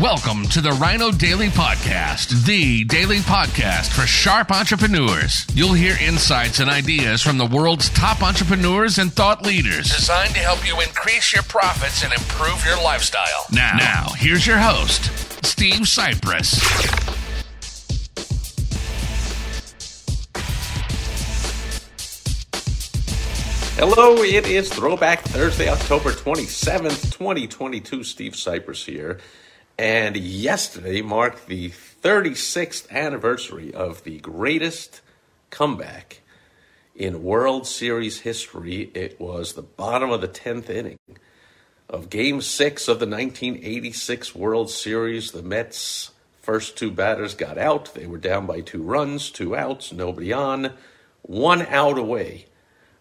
Welcome to the Rhino Daily Podcast, the daily podcast for sharp entrepreneurs. You'll hear insights and ideas from the world's top entrepreneurs and thought leaders designed to help you increase your profits and improve your lifestyle. Now, now here's your host, Steve Sipress. Hello, it is Throwback Thursday, October 27th, 2022. Steve Sipress here. And yesterday marked the 36th anniversary of the greatest comeback in World Series history. It was the bottom of the 10th inning of Game 6 of the 1986 World Series. The Mets' first two batters got out. They were down by two runs, two outs, nobody on, one out away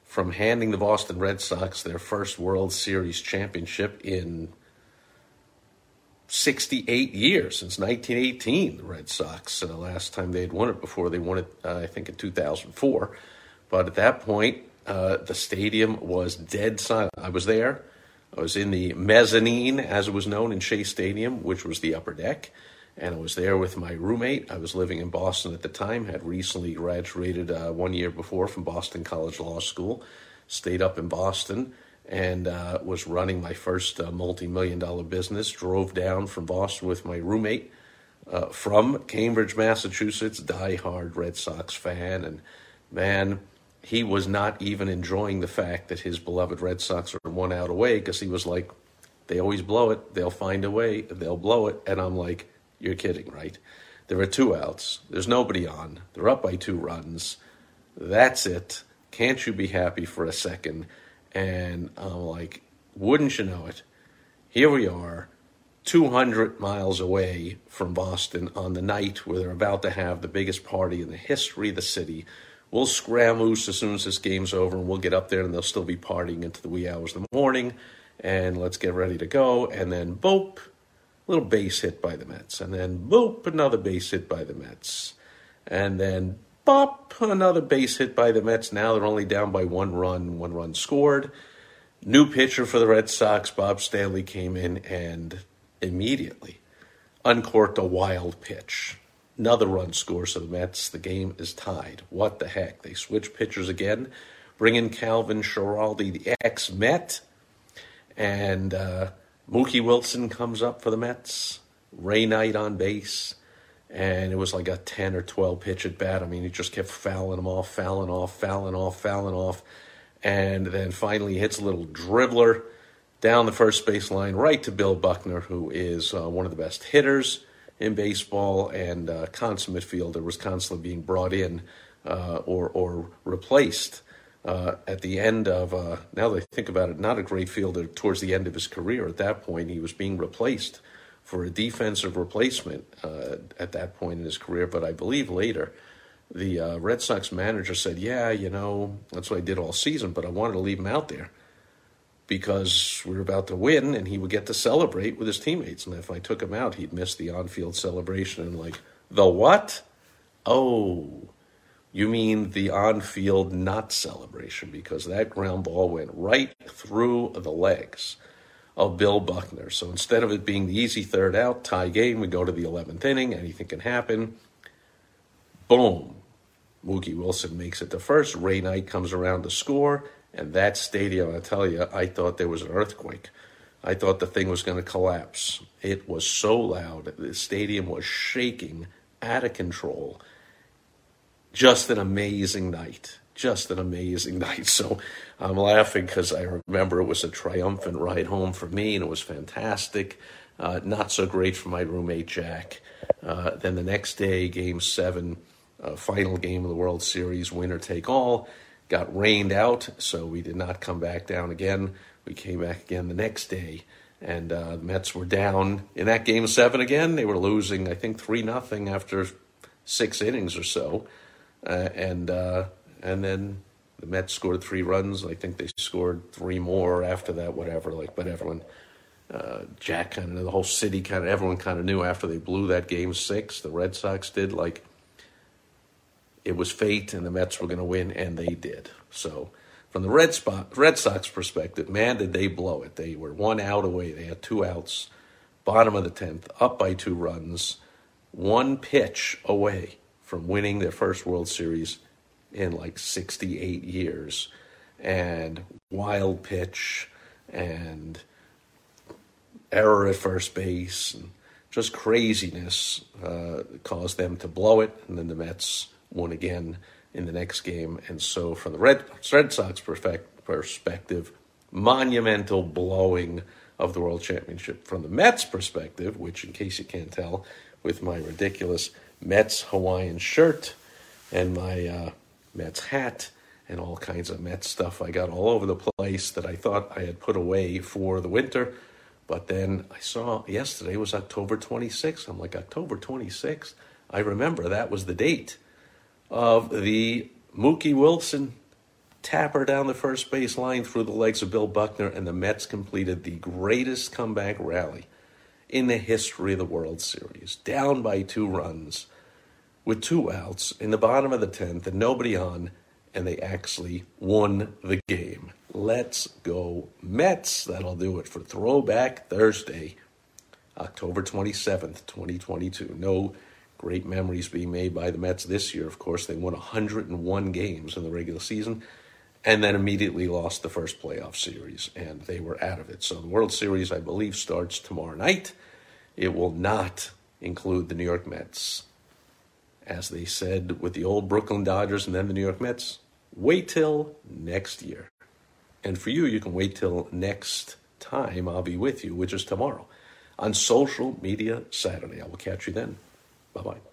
from handing the Boston Red Sox their first World Series championship in 68 years since 1918. The Red Sox, uh, the last time they had won it before they won it, uh, I think in 2004. But at that point, uh, the stadium was dead silent. I was there. I was in the mezzanine, as it was known in Shea Stadium, which was the upper deck and I was there with my roommate. I was living in Boston at the time, had recently graduated uh, one year before from Boston College Law School, stayed up in Boston, and uh, was running my first uh, multi million dollar business. Drove down from Boston with my roommate uh, from Cambridge, Massachusetts, die-hard Red Sox fan, and man. He was not even enjoying the fact that his beloved Red Sox are one out away because he was like, they always blow it. They'll find a way. They'll blow it. And I'm like, you're kidding, right? There are two outs. There's nobody on. They're up by two runs. That's it. Can't you be happy for a second? And I'm like, wouldn't you know it? Here we are, 200 miles away from Boston on the night where they're about to have the biggest party in the history of the city. We'll scram loose as soon as this game's over and we'll get up there and they'll still be partying into the wee hours of the morning. And let's get ready to go. And then, boop, little base hit by the Mets, and then boop, another base hit by the Mets, and then bop, another base hit by the Mets. Now they're only down by one run, one run scored. New pitcher for the Red Sox, Bob Stanley, came in and immediately uncorked a wild pitch. Another run scores for the Mets. The game is tied. What the heck? They switch pitchers again, bring in Calvin Schiraldi, the ex Met, and uh, Mookie Wilson comes up for the Mets. Ray Knight on base. And it was like a 10 or 12 pitch at bat. I mean, he just kept fouling them off, fouling off, fouling off, fouling off. And then finally hits a little dribbler down the first base line right to Bill Buckner, who is uh, one of the best hitters in baseball and uh, consummate fielder, was constantly being brought in uh, or, or replaced uh, at the end of, uh, now that I think about it, not a great fielder towards the end of his career. At that point, he was being replaced for a defensive replacement uh, at that point in his career. But I believe later, the uh, Red Sox manager said, Yeah, you know, that's what I did all season, but I wanted to leave him out there because we were about to win and he would get to celebrate with his teammates. And if I took him out, he'd miss the on field celebration. And like, the what? Oh, you mean the on field not celebration because that ground ball went right through the legs of Bill Buckner. So instead of it being the easy third out, tie game, we go to the 11th inning, anything can happen. Boom. Mookie Wilson makes it to first. Ray Knight comes around to score. And that stadium, I tell you, I thought there was an earthquake. I thought the thing was going to collapse. It was so loud. The stadium was shaking out of control just an amazing night. Just an amazing night. So I'm laughing because I remember it was a triumphant ride home for me and it was fantastic. Uh, not so great for my roommate Jack. Uh, then the next day, game seven, uh, final game of the World Series, winner take all, got rained out, so we did not come back down again. We came back again the next day, and uh, the Mets were down in that game seven again. They were losing, I think, three nothing after six innings or so. Uh, and uh, and then the Mets scored three runs. I think they scored three more after that. Whatever, like, but everyone, uh, Jack kind of the whole city kind of everyone kind of knew after they blew that game six. The Red Sox did like it was fate, and the Mets were going to win, and they did. So. From the Red, spot, Red Sox perspective, man, did they blow it. They were one out away. They had two outs bottom of the 10th, up by two runs, one pitch away from winning their first World Series in like 68 years. And wild pitch and error at first base and just craziness uh, caused them to blow it. And then the Mets won again in the next game. And so, from the Red, Red Sox perspective, monumental blowing of the World Championship. From the Mets perspective, which, in case you can't tell, with my ridiculous Mets Hawaiian shirt and my uh, Mets hat and all kinds of Mets stuff I got all over the place that I thought I had put away for the winter. But then I saw yesterday was October 26th. I'm like, October 26th? I remember that was the date of the Mookie Wilson tapper down the first base line through the legs of Bill Buckner, and the Mets completed the greatest comeback rally in the history of the World Series. Down by two runs with two outs in the bottom of the 10th and nobody on, and they actually won the game. Let's go, Mets. That'll do it for Throwback Thursday, October 27th, 2022. No great memories being made by the Mets this year. Of course, they won 101 games in the regular season and then immediately lost the first playoff series, and they were out of it. So the World Series, I believe, starts tomorrow night. It will not include the New York Mets. As they said with the old Brooklyn Dodgers and then the New York Mets, wait till next year. And for you, you can wait till next time I'll be with you, which is tomorrow, on Social Media Saturday. I will catch you then. Bye bye.